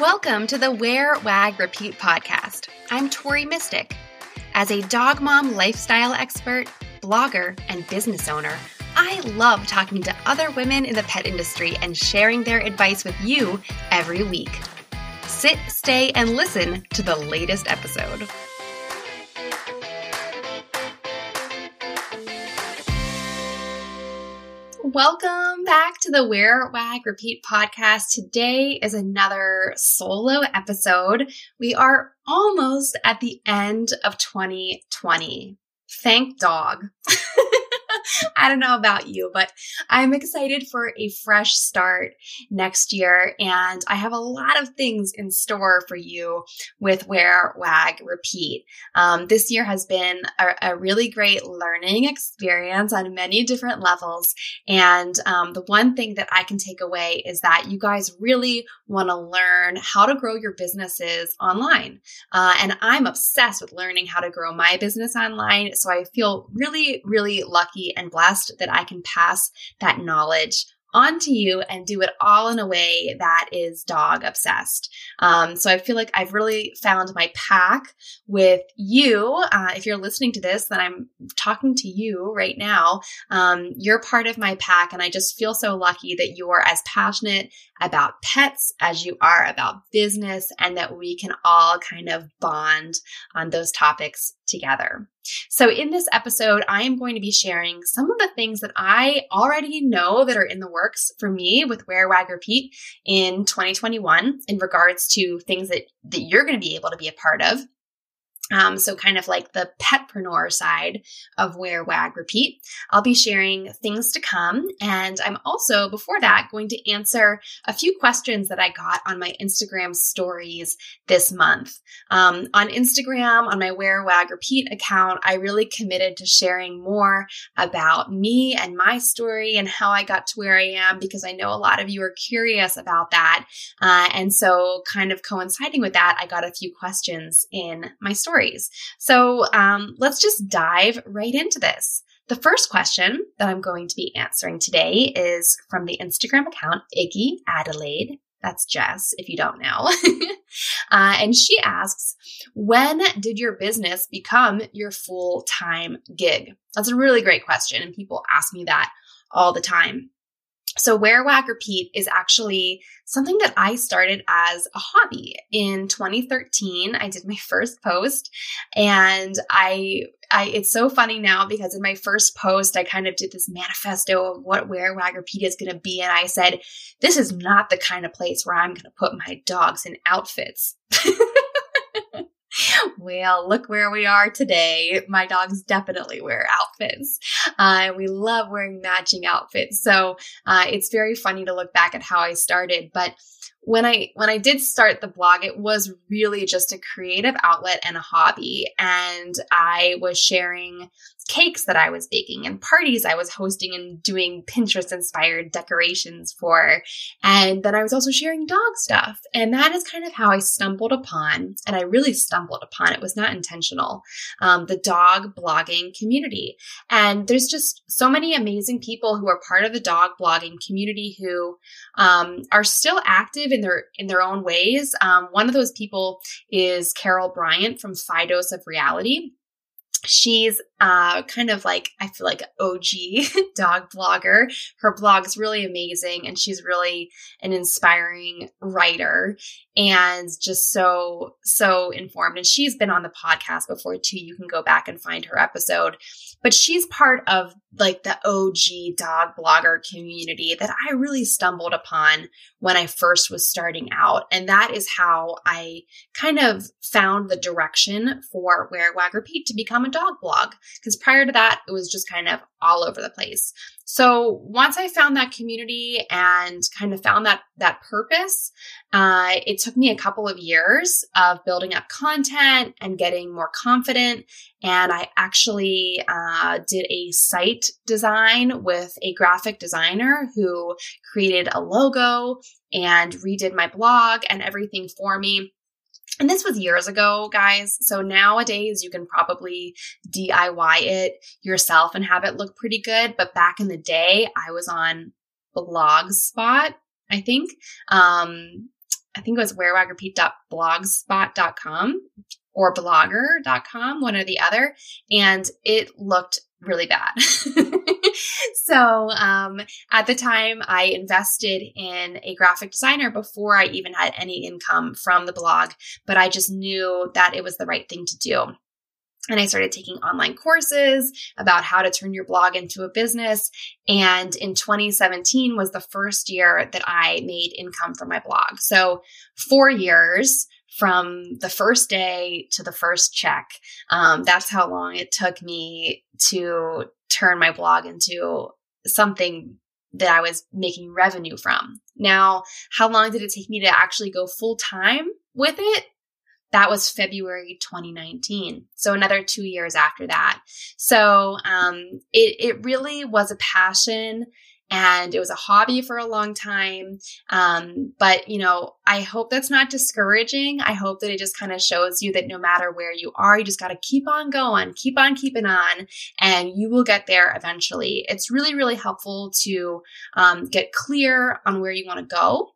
Welcome to the Wear, Wag, Repeat podcast. I'm Tori Mistick. As a dog mom lifestyle expert, blogger, and business owner, I love talking to other women in the pet industry and sharing their advice with you every week. Sit, stay, and listen to the latest episode. Welcome back to the Wear, Wag, Repeat podcast. Today is another solo episode. We are almost at the end of 2020. Thank dog. I don't know about you, but I'm excited for a fresh start next year. And I have a lot of things in store for you with Wear, Wag, Repeat. Um, this year has been a, a, really great learning experience on many different levels. And um, the one thing that I can take away is that you guys really want to learn how to grow your businesses online. Uh, and I'm obsessed with learning how to grow my business online. So I feel really, really lucky and blessed that I can pass that knowledge onto you and do it all in a way that is dog obsessed. Um, so I feel like I've really found my pack with you. Uh, if you're listening to this, then I'm talking to you right now. Um, you're part of my pack, and I just feel so lucky that you're as passionate about pets as you are about business, and that we can all kind of bond on those topics together. So, in this episode, I am going to be sharing some of the things that I already know that are in the works for me with Wear Wag Repeat in 2021 in regards to things that, that you're going to be able to be a part of. Um, so kind of like the petpreneur side of Wear Wag Repeat. I'll be sharing things to come. And I'm also, before that, going to answer a few questions that I got on my Instagram stories this month. Um, on Instagram, on my Wear Wag Repeat account, I really committed to sharing more about me and my story and how I got to where I am because I know a lot of you are curious about that. Uh, and so kind of coinciding with that, I got a few questions in my story stories. So um, let's just dive right into this. The first question that I'm going to be answering today is from the Instagram account Iggy Adelaide. That's Jess, if you don't know. uh, and she asks, When did your business become your full time gig? That's a really great question. And people ask me that all the time. So, Wear Wag Repeat is actually something that I started as a hobby. In 2013, I did my first post, and I, I, it's so funny now because in my first post, I kind of did this manifesto of what Wear Wag Repeat is going to be, and I said, "This is not the kind of place where I'm going to put my dogs in outfits." well, look where we are today. My dogs definitely wear outfits. Uh, we love wearing matching outfits. So uh, it's very funny to look back at how I started. But when I when I did start the blog, it was really just a creative outlet and a hobby. And I was sharing cakes that I was baking and parties I was hosting and doing Pinterest inspired decorations for. And then I was also sharing dog stuff. And that is kind of how I stumbled upon, and I really stumbled upon it was not intentional, um, the dog blogging community. And there's just so many amazing people who are part of the dog blogging community who um, are still active in their in their own ways. Um, one of those people is Carol Bryant from Fidose of Reality she's uh, kind of like I feel like OG dog blogger. Her blog's really amazing, and she's really an inspiring writer and just so so informed. And she's been on the podcast before too. You can go back and find her episode, but she's part of like the OG dog blogger community that I really stumbled upon when I first was starting out, and that is how I kind of found the direction for Wear Wag Repeat to become a dog blog because prior to that, it was just kind of all over the place. So once I found that community and kind of found that that purpose, uh, it took me a couple of years of building up content and getting more confident. And I actually uh, did a site design with a graphic designer who created a logo and redid my blog and everything for me. And this was years ago, guys. So nowadays you can probably DIY it yourself and have it look pretty good. But back in the day, I was on Blogspot, I think. Um, I think it was wearwagrepeat.blogspot.com or blogger.com, one or the other. And it looked really bad. so um, at the time, I invested in a graphic designer before I even had any income from the blog, but I just knew that it was the right thing to do. And I started taking online courses about how to turn your blog into a business. And in 2017 was the first year that I made income from my blog. So, four years from the first day to the first check. Um, that's how long it took me to turn my blog into something that I was making revenue from. Now, how long did it take me to actually go full time with it? That was February 2019. So another two years after that. So um, it, it really was a passion and it was a hobby for a long time. Um, but, you know, I hope that's not discouraging. I hope that it just kind of shows you that no matter where you are, you just got to keep on going, keep on keeping on, and you will get there eventually. It's really, really helpful to um, get clear on where you want to go.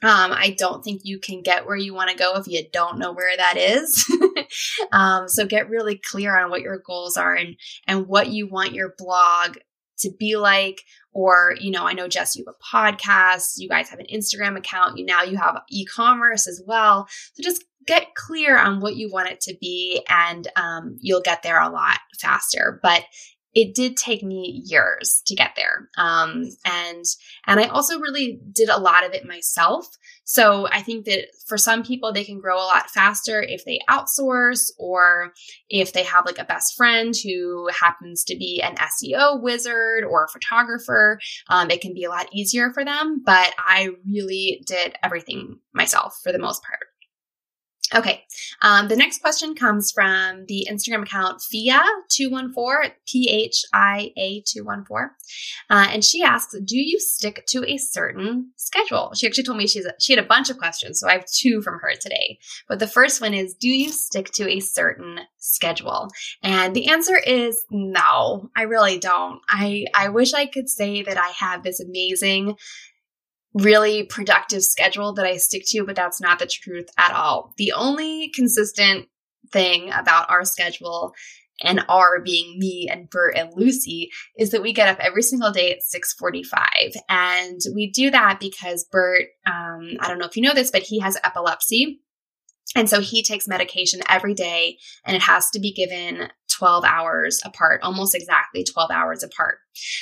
Um, I don't think you can get where you want to go if you don't know where that is. um, so get really clear on what your goals are and and what you want your blog to be like or you know i know jess you have a podcast you guys have an instagram account you now you have e-commerce as well. So just get clear on what you want it to be and um, you'll get there a lot faster. But it did take me years to get there. Um, and and i also really did a lot of it myself. So i think that for some people they can grow a lot faster if they outsource or if they have like a best friend who happens to be an seo wizard or a photographer. Um, it can be a lot easier for them but i really did everything myself for the most part Okay. Um, the next question comes from the Instagram account Phia214, P H I A 214. Uh, and she asks, Do you stick to a certain schedule? She actually told me she's a, she had a bunch of questions. So I have two from her today. But the first one is, Do you stick to a certain schedule? And the answer is no, I really don't. I, I wish I could say that I have this amazing really productive schedule that I stick to, but that's not the truth at all. The only consistent thing about our schedule and our being me and Bert and Lucy is that we get up every single day at 6:45 and we do that because Bert um, I don't know if you know this but he has epilepsy and so he takes medication every day and it has to be given 12 hours apart, almost exactly 12 hours apart.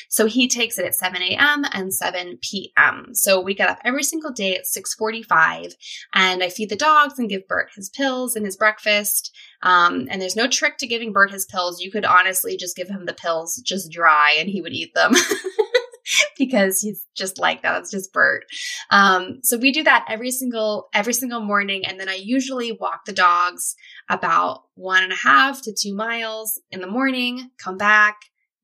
So he takes it at 7 a.m. and 7 p.m. So we get up every single day at 6:45, and I feed the dogs and give Bert his pills and his breakfast. Um, and there's no trick to giving Bert his pills. You could honestly just give him the pills just dry, and he would eat them. because he's just like that. It's just Bert. Um, so we do that every single every single morning, and then I usually walk the dogs about one and a half to two miles in the morning. Come back,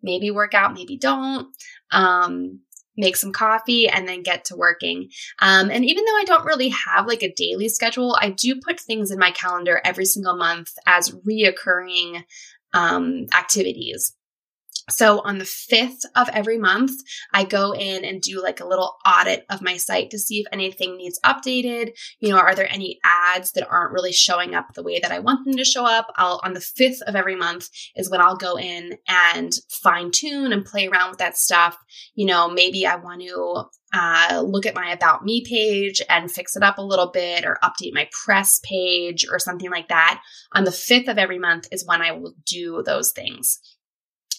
maybe work out, maybe don't. Um, make some coffee and then get to working. Um, and even though I don't really have like a daily schedule, I do put things in my calendar every single month as reoccurring um, activities. So on the 5th of every month, I go in and do like a little audit of my site to see if anything needs updated. You know, are there any ads that aren't really showing up the way that I want them to show up? I'll on the 5th of every month is when I'll go in and fine tune and play around with that stuff. You know, maybe I want to uh, look at my about me page and fix it up a little bit or update my press page or something like that. On the 5th of every month is when I will do those things.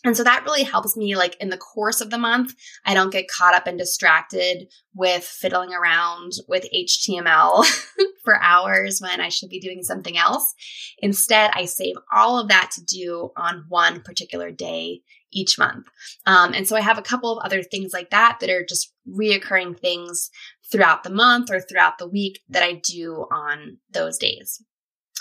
And so that really helps me, like in the course of the month, I don't get caught up and distracted with fiddling around with HTML for hours when I should be doing something else. Instead, I save all of that to do on one particular day each month. Um, and so I have a couple of other things like that that are just reoccurring things throughout the month or throughout the week that I do on those days.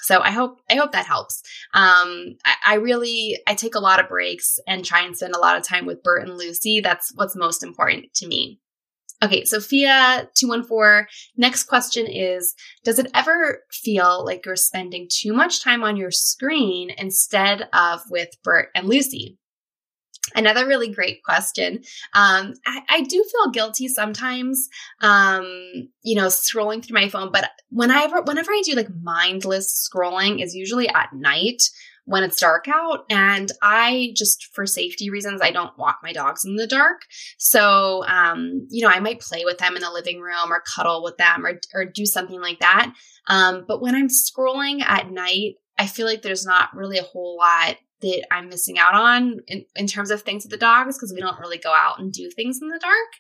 So I hope I hope that helps. Um, I, I, really I take a lot of breaks and try and spend a lot of time with Bert and Lucy. That's what's most important to me. Okay, Sophia two one four. Next question is: Does it ever feel like you're spending too much time on your screen instead of with Bert and Lucy? Another really great question. Um, I, I, do feel guilty sometimes, um, you know, scrolling through my phone. But whenever whenever I do like mindless scrolling, is usually at night when it's dark out. And I just, for safety reasons, I don't walk my dogs in the dark. So, um, you know, I might play with them in the living room or cuddle with them or, or do something like that. Um, but when I'm scrolling at night, I feel like there's not really a whole lot that I'm missing out on in, in terms of things with the dogs because we don't really go out and do things in the dark.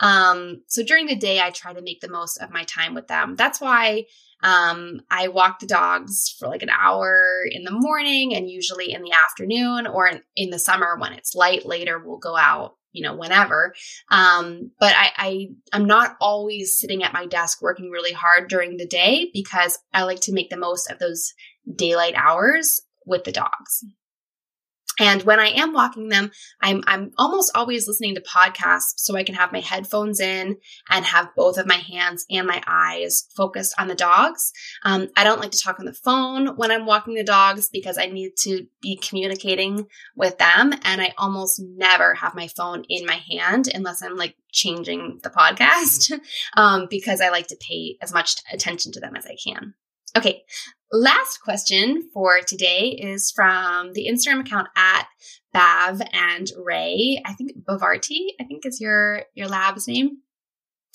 Um, so during the day, I try to make the most of my time with them. That's why um, I walk the dogs for like an hour in the morning and usually in the afternoon or in, in the summer when it's light later, we'll go out you know whenever um, but I, I i'm not always sitting at my desk working really hard during the day because i like to make the most of those daylight hours with the dogs and when I am walking them, I'm I'm almost always listening to podcasts so I can have my headphones in and have both of my hands and my eyes focused on the dogs. Um, I don't like to talk on the phone when I'm walking the dogs because I need to be communicating with them, and I almost never have my phone in my hand unless I'm like changing the podcast um, because I like to pay as much attention to them as I can. Okay, last question for today is from the Instagram account at Bav and Ray. I think Bavarti, I think is your your lab's name.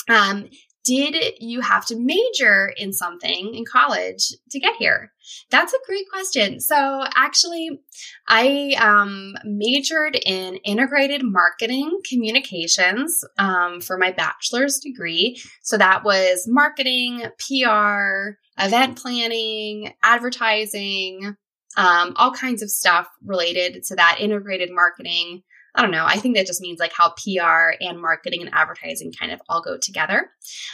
Um, did you have to major in something in college to get here? That's a great question. So actually, I um, majored in integrated marketing communications um, for my bachelor's degree. So that was marketing, PR, event planning, advertising, um, all kinds of stuff related to that integrated marketing. I don't know. I think that just means like how PR and marketing and advertising kind of all go together.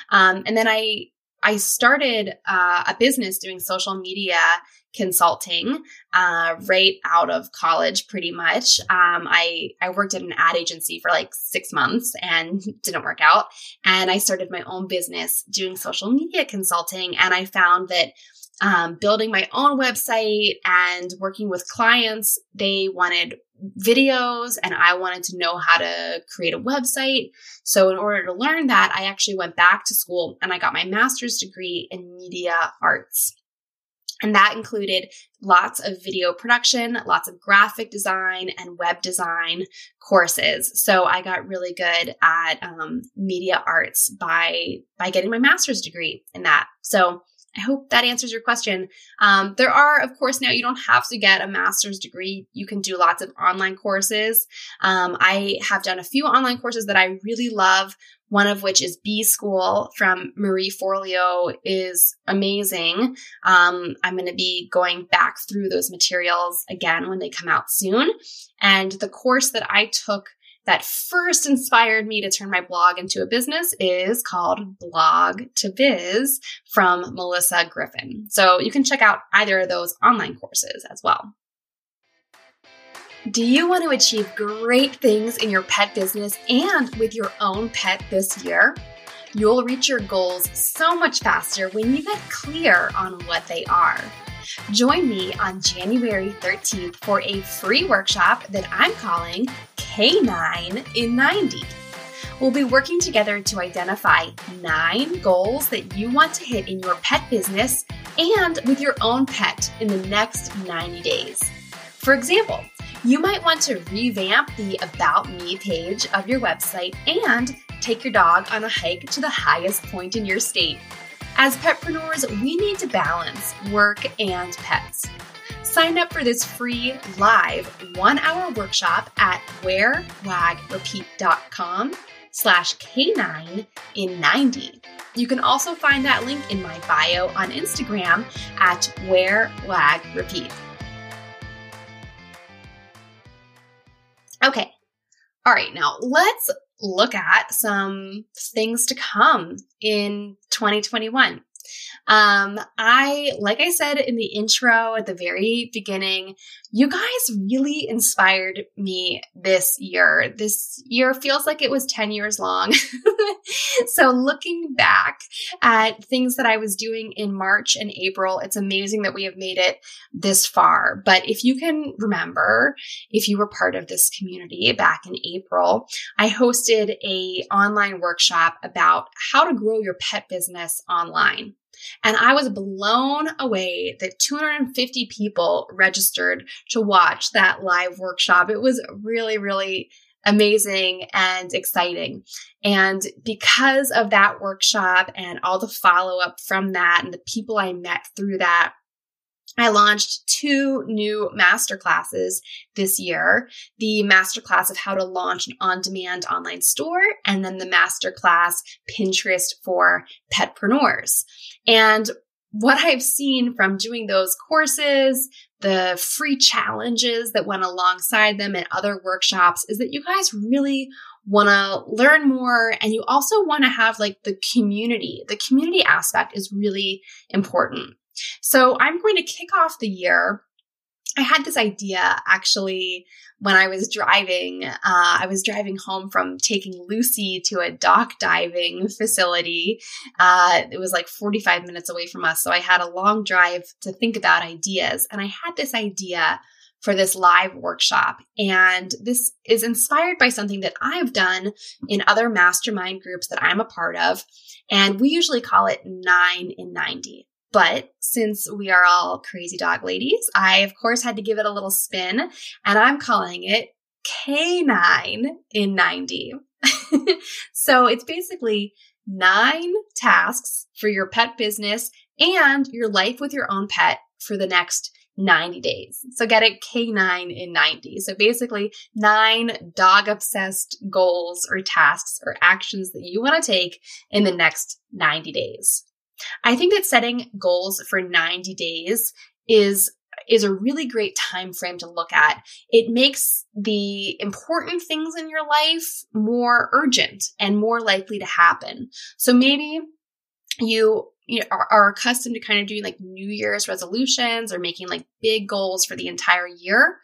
Um, and then I I started uh, a business doing social media consulting uh, right out of college, pretty much. Um, I I worked at an ad agency for like six months and didn't work out, and I started my own business doing social media consulting, and I found that. Um, building my own website and working with clients, they wanted videos and I wanted to know how to create a website. So, in order to learn that, I actually went back to school and I got my master's degree in media arts. And that included lots of video production, lots of graphic design and web design courses. So I got really good at um, media arts by by getting my master's degree in that. So I hope that answers your question. Um, there are, of course, now you don't have to get a master's degree. You can do lots of online courses. Um, I have done a few online courses that I really love. One of which is B School from Marie Forleo is amazing. Um, I'm going to be going back through those materials again when they come out soon. And the course that I took that first inspired me to turn my blog into a business is called Blog to Biz from Melissa Griffin. So you can check out either of those online courses as well. Do you want to achieve great things in your pet business and with your own pet this year? You'll reach your goals so much faster when you get clear on what they are. Join me on January 13th for a free workshop that I'm calling K9 in 90. We'll be working together to identify nine goals that you want to hit in your pet business and with your own pet in the next 90 days. For example, you might want to revamp the About Me page of your website and take your dog on a hike to the highest point in your state. As petpreneurs, we need to balance work and pets. Sign up for this free live one hour workshop at wearwagrepeat.com slash K9 in 90. You can also find that link in my bio on Instagram at wearwagrepeat. Okay. All right. Now let's look at some things to come in 2021. Um, I, like I said in the intro at the very beginning, you guys really inspired me this year. This year feels like it was 10 years long. so looking back at things that I was doing in March and April, it's amazing that we have made it this far. But if you can remember, if you were part of this community back in April, I hosted a online workshop about how to grow your pet business online. And I was blown away that 250 people registered to watch that live workshop. It was really, really amazing and exciting. And because of that workshop and all the follow up from that and the people I met through that, I launched two new master classes this year. The masterclass of how to launch an on-demand online store and then the masterclass Pinterest for petpreneurs. And what I've seen from doing those courses, the free challenges that went alongside them and other workshops is that you guys really want to learn more and you also want to have like the community. The community aspect is really important. So I'm going to kick off the year. I had this idea actually when I was driving. Uh, I was driving home from taking Lucy to a dock diving facility. Uh, it was like 45 minutes away from us. So I had a long drive to think about ideas. And I had this idea for this live workshop. And this is inspired by something that I've done in other mastermind groups that I'm a part of. And we usually call it nine in 90. But since we are all crazy dog ladies, I of course had to give it a little spin and I'm calling it K9 in 90. so it's basically nine tasks for your pet business and your life with your own pet for the next 90 days. So get it K9 in 90. So basically, nine dog obsessed goals or tasks or actions that you want to take in the next 90 days. I think that setting goals for 90 days is is a really great time frame to look at. It makes the important things in your life more urgent and more likely to happen. So maybe you you know, are, are accustomed to kind of doing like New Year's resolutions or making like big goals for the entire year.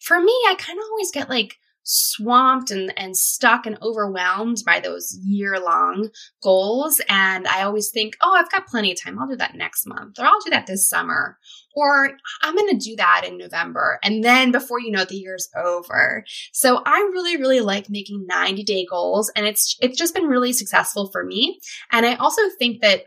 For me, I kind of always get like swamped and, and stuck and overwhelmed by those year long goals. And I always think, oh, I've got plenty of time. I'll do that next month, or I'll do that this summer, or I'm going to do that in November. And then before you know it, the year's over. So I really, really like making 90 day goals. And it's, it's just been really successful for me. And I also think that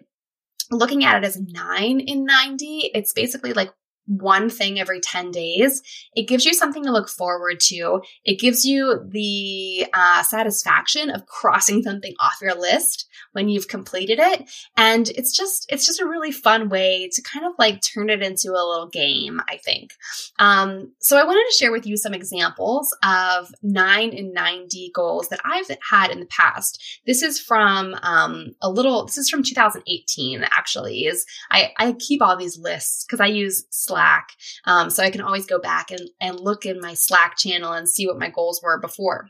looking at it as nine in 90, it's basically like one thing every 10 days, it gives you something to look forward to. It gives you the uh, satisfaction of crossing something off your list when you've completed it. And it's just, it's just a really fun way to kind of like turn it into a little game, I think. Um, so I wanted to share with you some examples of nine and 90 goals that I've had in the past. This is from um, a little, this is from 2018 actually, is I, I keep all these lists because I use Slack. Um, so I can always go back and, and look in my Slack channel and see what my goals were before.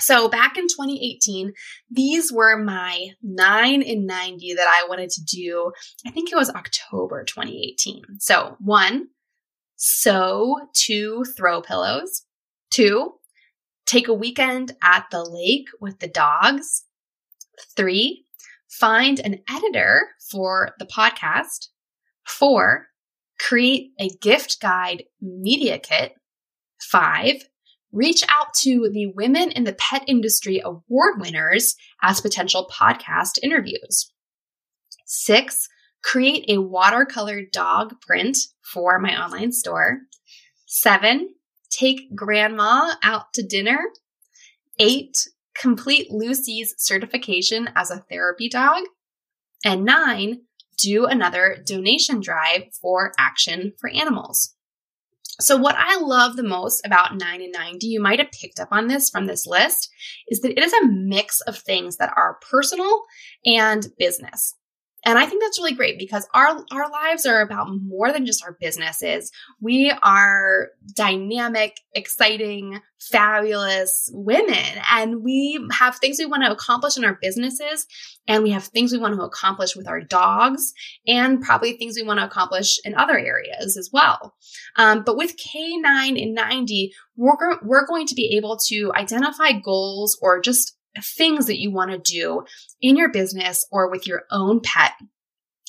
So back in 2018, these were my 9 in 90 that I wanted to do. I think it was October 2018. So one, sew two throw pillows. Two, take a weekend at the lake with the dogs. Three, find an editor for the podcast. Four, create a gift guide media kit. Five, reach out to the Women in the Pet Industry Award winners as potential podcast interviews. Six, create a watercolor dog print for my online store. Seven, take grandma out to dinner. Eight, complete Lucy's certification as a therapy dog. And nine, do another donation drive for Action for Animals. So, what I love the most about 9 and 90, you might have picked up on this from this list, is that it is a mix of things that are personal and business. And I think that's really great because our, our lives are about more than just our businesses. We are dynamic, exciting, fabulous women and we have things we want to accomplish in our businesses and we have things we want to accomplish with our dogs and probably things we want to accomplish in other areas as well. Um, but with K9 in 90, we're, we're going to be able to identify goals or just things that you want to do in your business or with your own pet.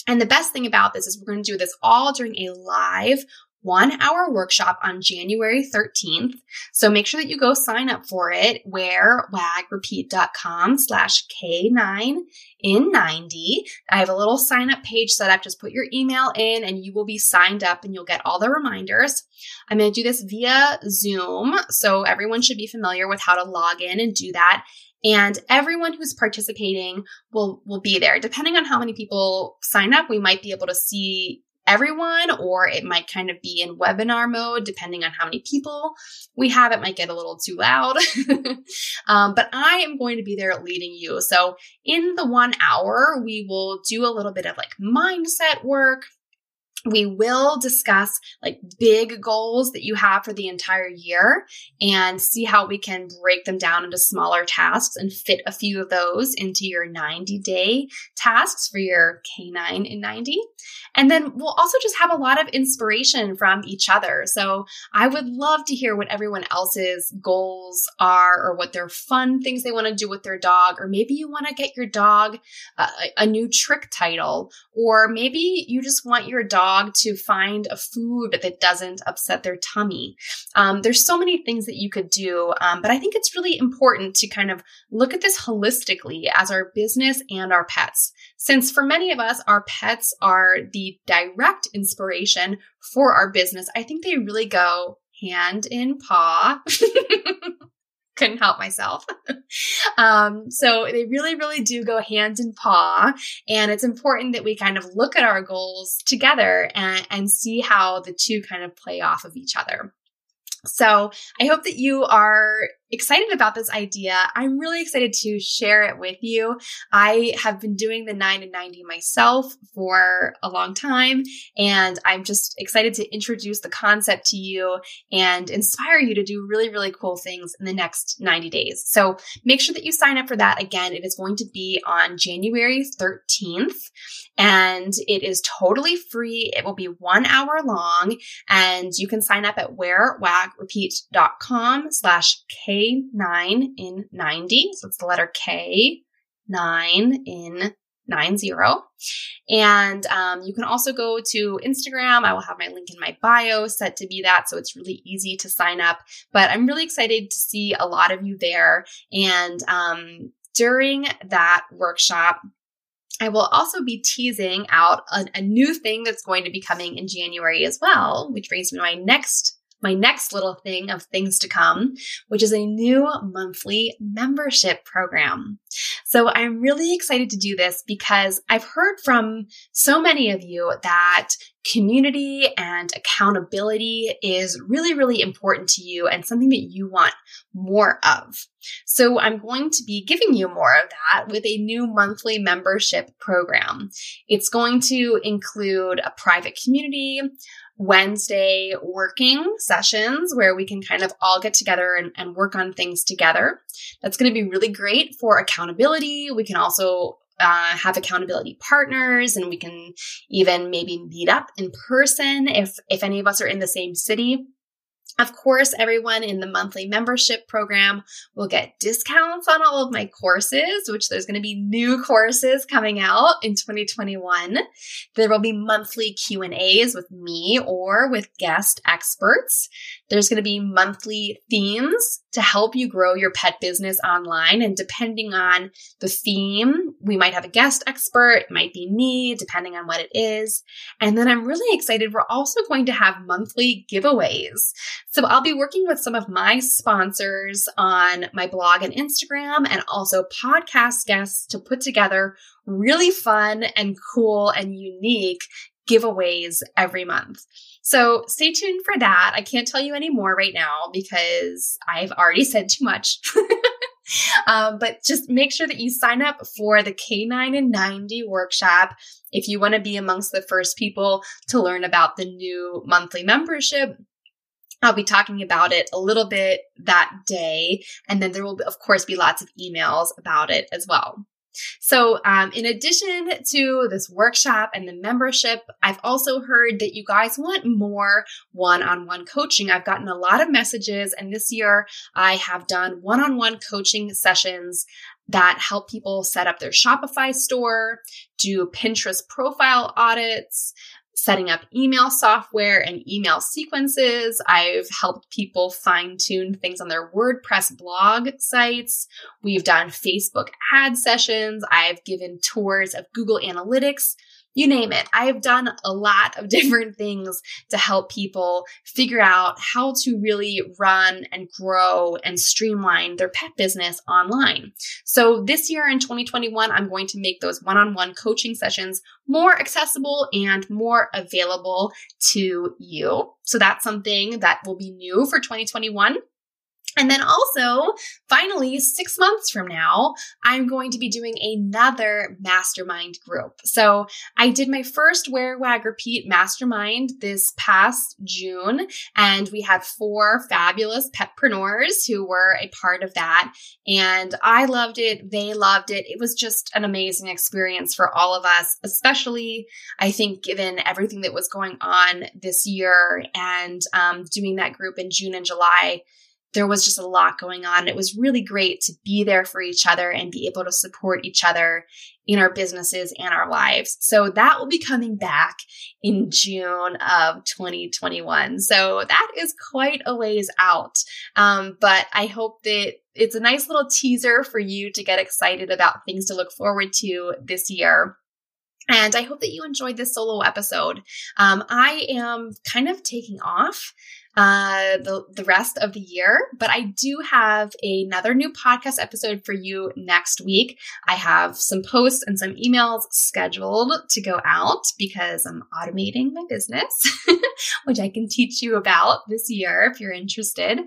And the best thing about this is we're going to do this all during a live one hour workshop on January 13th. So make sure that you go sign up for it wearwagrepeat.com slash K9 in 90. I have a little sign up page set up. Just put your email in and you will be signed up and you'll get all the reminders. I'm going to do this via Zoom. So everyone should be familiar with how to log in and do that and everyone who's participating will will be there. Depending on how many people sign up we might be able to see everyone or it might kind of be in webinar mode depending on how many people we have. It might get a little too loud. Um, but i am going to be there leading you. So in the one hour we will do a little bit of like mindset work we will discuss like big goals that you have for the entire year and see how we can break them down into smaller tasks and fit a few of those into your 90 day tasks for your K9 in 90. And then we'll also just have a lot of inspiration from each other. So I would love to hear what everyone else's goals are or what their fun things they want to do with their dog. Or maybe you want to get your dog uh, a, a new trick title, or maybe you just want your dog dog to find a food that doesn't upset their tummy. Um, there's so many things that you could do, um, but I think it's really important to kind of look at this holistically as our business and our pets. Since for many of us, our pets are the direct inspiration for our business, I think they really go hand in paw. couldn't help myself. um, so they really, really do go hand in paw. And it's important that we kind of look at our goals together and, and see how the two kind of play off of each other. So I hope that you are excited about this idea. I'm really excited to share it with you. I have been doing the 9 and 90 myself for a long time, and I'm just excited to introduce the concept to you and inspire you to do really, really cool things in the next 90 days. So make sure that you sign up for that. Again, it is going to be on January 13th and it is totally free. It will be one hour long and you can sign up at wearwagrepeat.com slash K9 in 90. So it's the letter K, 9 in 90. And um, you can also go to Instagram. I will have my link in my bio set to be that. So it's really easy to sign up. But I'm really excited to see a lot of you there. And um, during that workshop, I will also be teasing out a, a, new thing that's going to be coming in January as well, which brings me to my next my next little thing of things to come, which is a new monthly membership program. So I'm really excited to do this because I've heard from so many of you that community and accountability is really, really important to you and something that you want more of. So I'm going to be giving you more of that with a new monthly membership program. It's going to include a private community, Wednesday working sessions where we can kind of all get together and, and work on things together. That's going to be really great for accountability. We can also uh, have accountability partners and we can even maybe meet up in person if if any of us are in the same city of course, everyone in the monthly membership program will get discounts on all of my courses, which there's going to be new courses coming out in 2021. There will be monthly Q&As with me or with guest experts. There's going to be monthly themes to help you grow your pet business online. And depending on the theme, we might have a guest expert, it might be me, depending on what it is. And then I'm really excited. We're also going to have monthly giveaways. So I'll be working with some of my sponsors on my blog and Instagram and also podcast guests to put together really fun and cool and unique giveaways every month. So stay tuned for that. I can't tell you any more right now because I've already said too much. um, but just make sure that you sign up for the K9 and 90 workshop if you want to be amongst the first people to learn about the new monthly membership. I'll be talking about it a little bit that day, and then there will, of course, be lots of emails about it as well. So, um, in addition to this workshop and the membership, I've also heard that you guys want more one on one coaching. I've gotten a lot of messages, and this year I have done one on one coaching sessions that help people set up their Shopify store, do Pinterest profile audits, setting up email software and email sequences. I've helped people fine tune things on their WordPress blog sites. We've done Facebook ad sessions. I've given tours of Google Analytics you name it. I have done a lot of different things to help people figure out how to really run and grow and streamline their pet business online. So this year in 2021, I'm going to make those one-on-one coaching sessions more accessible and more available to you. So that's something that will be new for 2021. And then also, finally, six months from now, I'm going to be doing another mastermind group. So I did my first Wear Wag Repeat mastermind this past June, and we had four fabulous petpreneurs who were a part of that. And I loved it. They loved it. It was just an amazing experience for all of us, especially I think given everything that was going on this year and um, doing that group in June and July there was just a lot going on. It was really great to be there for each other and be able to support each other in our businesses and our lives. So that will be coming back in June of 2021. So that is quite a ways out. Um, but I hope that it's a nice little teaser for you to get excited about things to look forward to this year. And I hope that you enjoyed this solo episode. Um, I am kind of taking off uh, the, the rest of the year. But I do have another new podcast episode for you next week. I have some posts and some emails scheduled to go out because I'm automating my business, which I can teach you about this year if you're interested.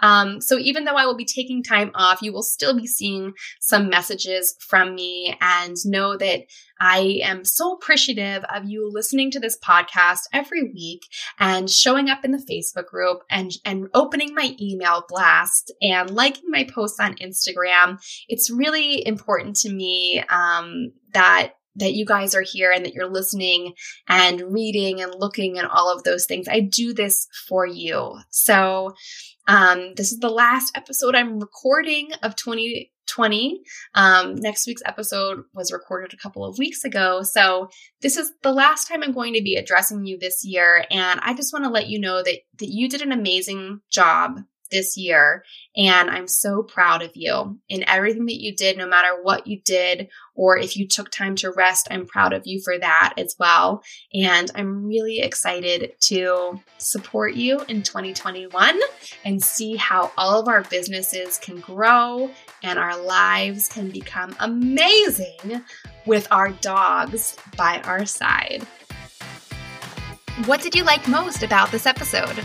Um, so even though I will be taking time off, you will still be seeing some messages from me and know that I am so appreciative of you listening to this podcast every week and showing up in the Facebook group and, and opening my email blast and liking my posts on Instagram. It's really important to me um, that that you guys are here and that you're listening and reading and looking and all of those things. I do this for you. So, um, this is the last episode I'm recording of 20, 20. Um, next week's episode was recorded a couple of weeks ago. So this is the last time I'm going to be addressing you this year. And I just want to let you know that, that you did an amazing job this year. And I'm so proud of you in everything that you did, no matter what you did, or if you took time to rest, I'm proud of you for that as well. And I'm really excited to support you in 2021 and see how all of our businesses can grow and our lives can become amazing with our dogs by our side. What did you like most about this episode?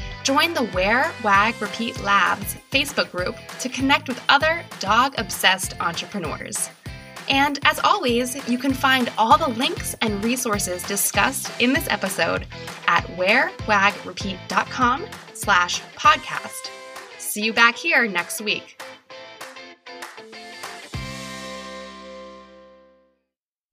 Join the Wear, Wag, Repeat Labs Facebook group to connect with other dog obsessed entrepreneurs. And as always, you can find all the links and resources discussed in this episode at wearwagrepeat.com slash podcast. See you back here next week.